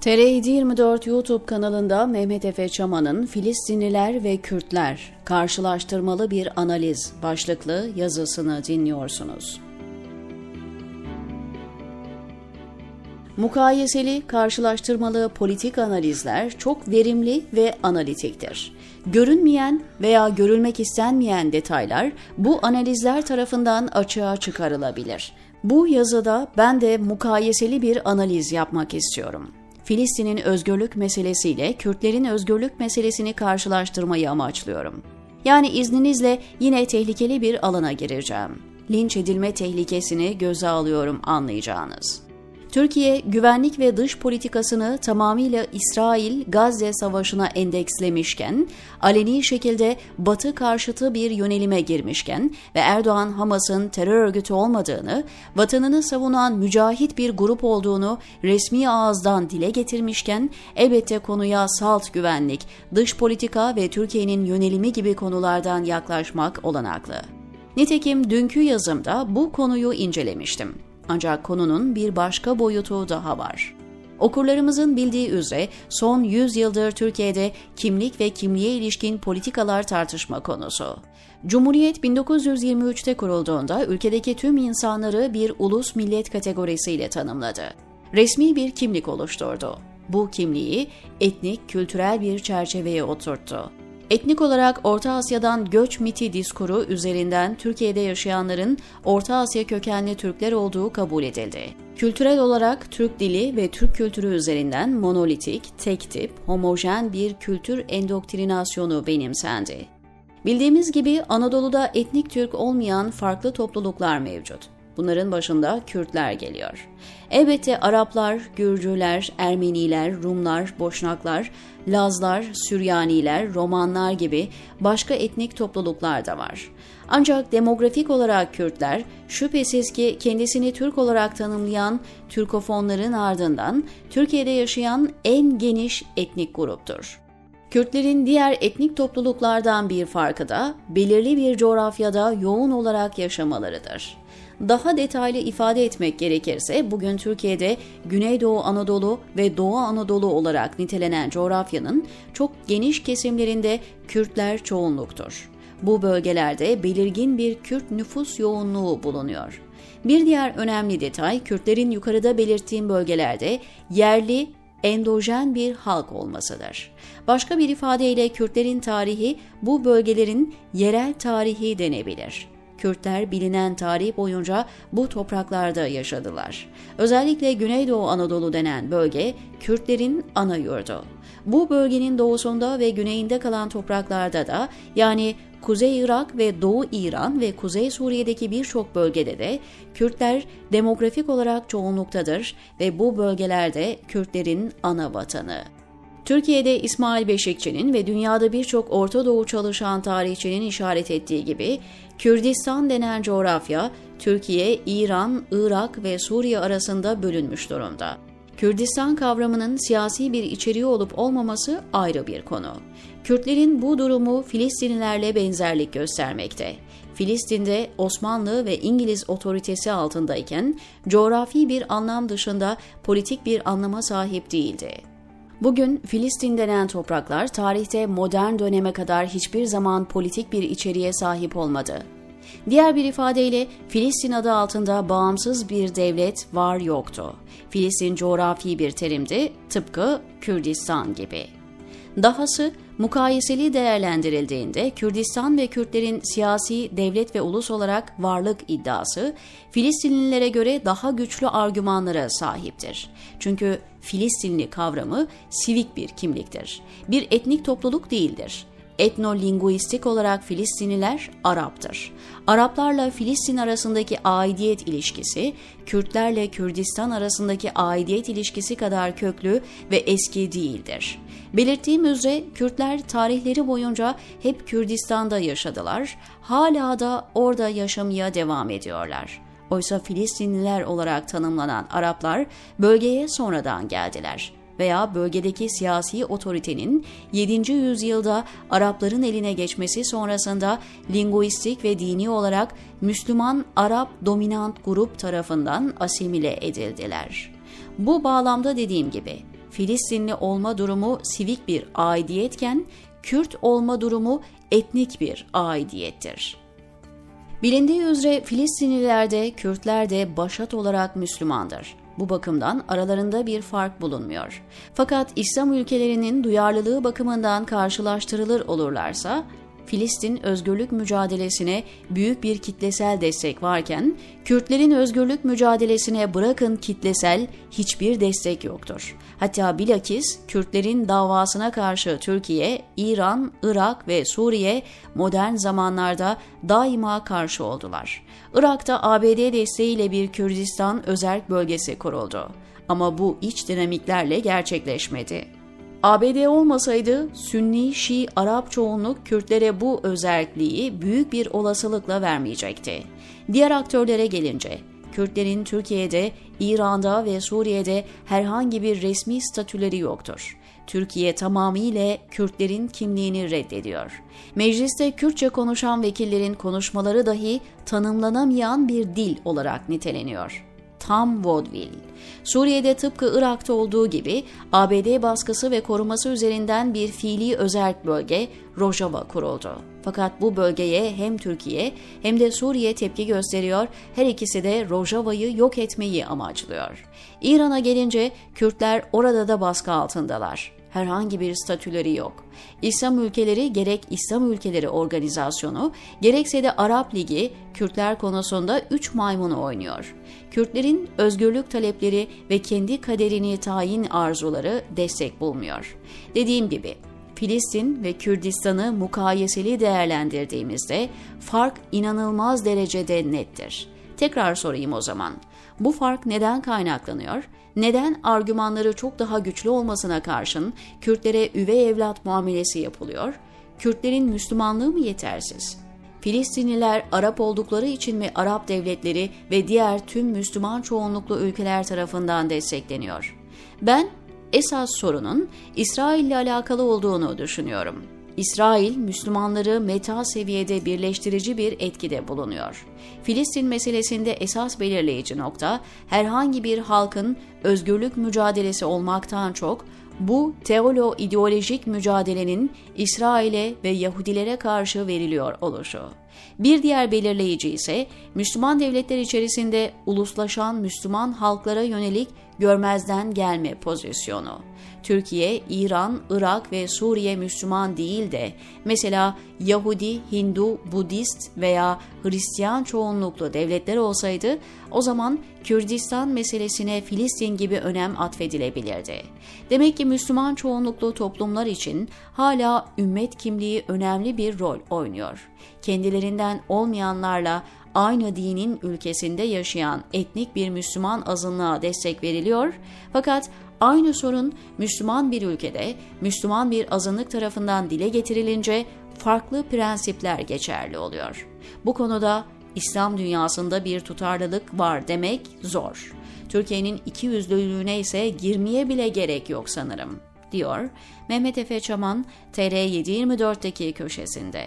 tr 24 YouTube kanalında Mehmet Efe Çaman'ın Filistinliler ve Kürtler karşılaştırmalı bir analiz başlıklı yazısını dinliyorsunuz. Mukayeseli, karşılaştırmalı politik analizler çok verimli ve analitiktir. Görünmeyen veya görülmek istenmeyen detaylar bu analizler tarafından açığa çıkarılabilir. Bu yazıda ben de mukayeseli bir analiz yapmak istiyorum. Filistin'in özgürlük meselesiyle Kürtlerin özgürlük meselesini karşılaştırmayı amaçlıyorum. Yani izninizle yine tehlikeli bir alana gireceğim. Linç edilme tehlikesini göze alıyorum anlayacağınız. Türkiye güvenlik ve dış politikasını tamamıyla İsrail-Gazze savaşına endekslemişken, aleni şekilde Batı karşıtı bir yönelime girmişken ve Erdoğan Hamas'ın terör örgütü olmadığını, vatanını savunan mücahit bir grup olduğunu resmi ağızdan dile getirmişken, elbette konuya salt güvenlik, dış politika ve Türkiye'nin yönelimi gibi konulardan yaklaşmak olanaklı. Nitekim dünkü yazımda bu konuyu incelemiştim. Ancak konunun bir başka boyutu daha var. Okurlarımızın bildiği üzere son 100 yıldır Türkiye'de kimlik ve kimliğe ilişkin politikalar tartışma konusu. Cumhuriyet 1923'te kurulduğunda ülkedeki tüm insanları bir ulus millet kategorisiyle tanımladı. Resmi bir kimlik oluşturdu. Bu kimliği etnik, kültürel bir çerçeveye oturttu. Etnik olarak Orta Asya'dan göç miti diskuru üzerinden Türkiye'de yaşayanların Orta Asya kökenli Türkler olduğu kabul edildi. Kültürel olarak Türk dili ve Türk kültürü üzerinden monolitik, tek tip, homojen bir kültür endoktrinasyonu benimsendi. Bildiğimiz gibi Anadolu'da etnik Türk olmayan farklı topluluklar mevcut. Bunların başında Kürtler geliyor. Elbette Araplar, Gürcüler, Ermeniler, Rumlar, Boşnaklar, Lazlar, Süryaniler, Romanlar gibi başka etnik topluluklar da var. Ancak demografik olarak Kürtler şüphesiz ki kendisini Türk olarak tanımlayan Türkofonların ardından Türkiye'de yaşayan en geniş etnik gruptur. Kürtlerin diğer etnik topluluklardan bir farkı da belirli bir coğrafyada yoğun olarak yaşamalarıdır. Daha detaylı ifade etmek gerekirse bugün Türkiye'de Güneydoğu Anadolu ve Doğu Anadolu olarak nitelenen coğrafyanın çok geniş kesimlerinde Kürtler çoğunluktur. Bu bölgelerde belirgin bir Kürt nüfus yoğunluğu bulunuyor. Bir diğer önemli detay Kürtlerin yukarıda belirttiğim bölgelerde yerli endojen bir halk olmasıdır. Başka bir ifadeyle Kürtlerin tarihi bu bölgelerin yerel tarihi denebilir. Kürtler bilinen tarih boyunca bu topraklarda yaşadılar. Özellikle Güneydoğu Anadolu denen bölge Kürtlerin ana yurdu. Bu bölgenin doğusunda ve güneyinde kalan topraklarda da yani Kuzey Irak ve Doğu İran ve Kuzey Suriye'deki birçok bölgede de Kürtler demografik olarak çoğunluktadır ve bu bölgelerde Kürtlerin ana vatanı. Türkiye'de İsmail Beşikçi'nin ve dünyada birçok Orta Doğu çalışan tarihçinin işaret ettiği gibi Kürdistan denen coğrafya Türkiye, İran, Irak ve Suriye arasında bölünmüş durumda. Kürdistan kavramının siyasi bir içeriği olup olmaması ayrı bir konu. Kürtlerin bu durumu Filistinlilerle benzerlik göstermekte. Filistin'de Osmanlı ve İngiliz otoritesi altındayken coğrafi bir anlam dışında politik bir anlama sahip değildi. Bugün Filistin denen topraklar tarihte modern döneme kadar hiçbir zaman politik bir içeriğe sahip olmadı. Diğer bir ifadeyle Filistin adı altında bağımsız bir devlet var yoktu. Filistin coğrafi bir terimdi, tıpkı Kürdistan gibi. Dahası mukayeseli değerlendirildiğinde Kürdistan ve Kürtlerin siyasi, devlet ve ulus olarak varlık iddiası Filistinlilere göre daha güçlü argümanlara sahiptir. Çünkü Filistinli kavramı sivik bir kimliktir. Bir etnik topluluk değildir etnolinguistik olarak Filistinliler Arap'tır. Araplarla Filistin arasındaki aidiyet ilişkisi, Kürtlerle Kürdistan arasındaki aidiyet ilişkisi kadar köklü ve eski değildir. Belirttiğim üzere Kürtler tarihleri boyunca hep Kürdistan'da yaşadılar, hala da orada yaşamaya devam ediyorlar. Oysa Filistinliler olarak tanımlanan Araplar bölgeye sonradan geldiler veya bölgedeki siyasi otoritenin 7. yüzyılda Arapların eline geçmesi sonrasında linguistik ve dini olarak Müslüman Arap dominant grup tarafından asimile edildiler. Bu bağlamda dediğim gibi Filistinli olma durumu sivik bir aidiyetken, Kürt olma durumu etnik bir aidiyettir. Bilindiği üzere Filistinliler de Kürtler de başat olarak Müslümandır. Bu bakımdan aralarında bir fark bulunmuyor. Fakat İslam ülkelerinin duyarlılığı bakımından karşılaştırılır olurlarsa Filistin özgürlük mücadelesine büyük bir kitlesel destek varken, Kürtlerin özgürlük mücadelesine bırakın kitlesel hiçbir destek yoktur. Hatta bilakis Kürtlerin davasına karşı Türkiye, İran, Irak ve Suriye modern zamanlarda daima karşı oldular. Irak'ta ABD desteğiyle bir Kürdistan özerk bölgesi kuruldu. Ama bu iç dinamiklerle gerçekleşmedi. ABD olmasaydı Sünni, Şii, Arap çoğunluk Kürtlere bu özelliği büyük bir olasılıkla vermeyecekti. Diğer aktörlere gelince, Kürtlerin Türkiye'de, İran'da ve Suriye'de herhangi bir resmi statüleri yoktur. Türkiye tamamıyla Kürtlerin kimliğini reddediyor. Mecliste Kürtçe konuşan vekillerin konuşmaları dahi tanımlanamayan bir dil olarak niteleniyor tam vaudeville. Suriye'de tıpkı Irak'ta olduğu gibi ABD baskısı ve koruması üzerinden bir fiili özerk bölge Rojava kuruldu. Fakat bu bölgeye hem Türkiye hem de Suriye tepki gösteriyor, her ikisi de Rojava'yı yok etmeyi amaçlıyor. İran'a gelince Kürtler orada da baskı altındalar herhangi bir statüleri yok. İslam ülkeleri gerek İslam ülkeleri organizasyonu gerekse de Arap Ligi Kürtler konusunda üç maymunu oynuyor. Kürtlerin özgürlük talepleri ve kendi kaderini tayin arzuları destek bulmuyor. Dediğim gibi Filistin ve Kürdistan'ı mukayeseli değerlendirdiğimizde fark inanılmaz derecede nettir. Tekrar sorayım o zaman. Bu fark neden kaynaklanıyor? Neden argümanları çok daha güçlü olmasına karşın Kürtlere üvey evlat muamelesi yapılıyor? Kürtlerin Müslümanlığı mı yetersiz? Filistinliler Arap oldukları için mi Arap devletleri ve diğer tüm Müslüman çoğunluklu ülkeler tarafından destekleniyor? Ben esas sorunun İsrail ile alakalı olduğunu düşünüyorum. İsrail, Müslümanları meta seviyede birleştirici bir etkide bulunuyor. Filistin meselesinde esas belirleyici nokta, herhangi bir halkın özgürlük mücadelesi olmaktan çok, bu teolo-ideolojik mücadelenin İsrail'e ve Yahudilere karşı veriliyor oluşu. Bir diğer belirleyici ise Müslüman devletler içerisinde uluslaşan Müslüman halklara yönelik görmezden gelme pozisyonu. Türkiye, İran, Irak ve Suriye Müslüman değil de mesela Yahudi, Hindu, Budist veya Hristiyan çoğunluklu devletler olsaydı o zaman Kürdistan meselesine Filistin gibi önem atfedilebilirdi. Demek ki Müslüman çoğunluklu toplumlar için hala ümmet kimliği önemli bir rol oynuyor. Kendilerinden olmayanlarla aynı dinin ülkesinde yaşayan etnik bir Müslüman azınlığa destek veriliyor fakat aynı sorun Müslüman bir ülkede Müslüman bir azınlık tarafından dile getirilince farklı prensipler geçerli oluyor. Bu konuda İslam dünyasında bir tutarlılık var demek zor. Türkiye'nin iki yüzlülüğüne ise girmeye bile gerek yok sanırım, diyor Mehmet Efe Çaman TR724'deki köşesinde.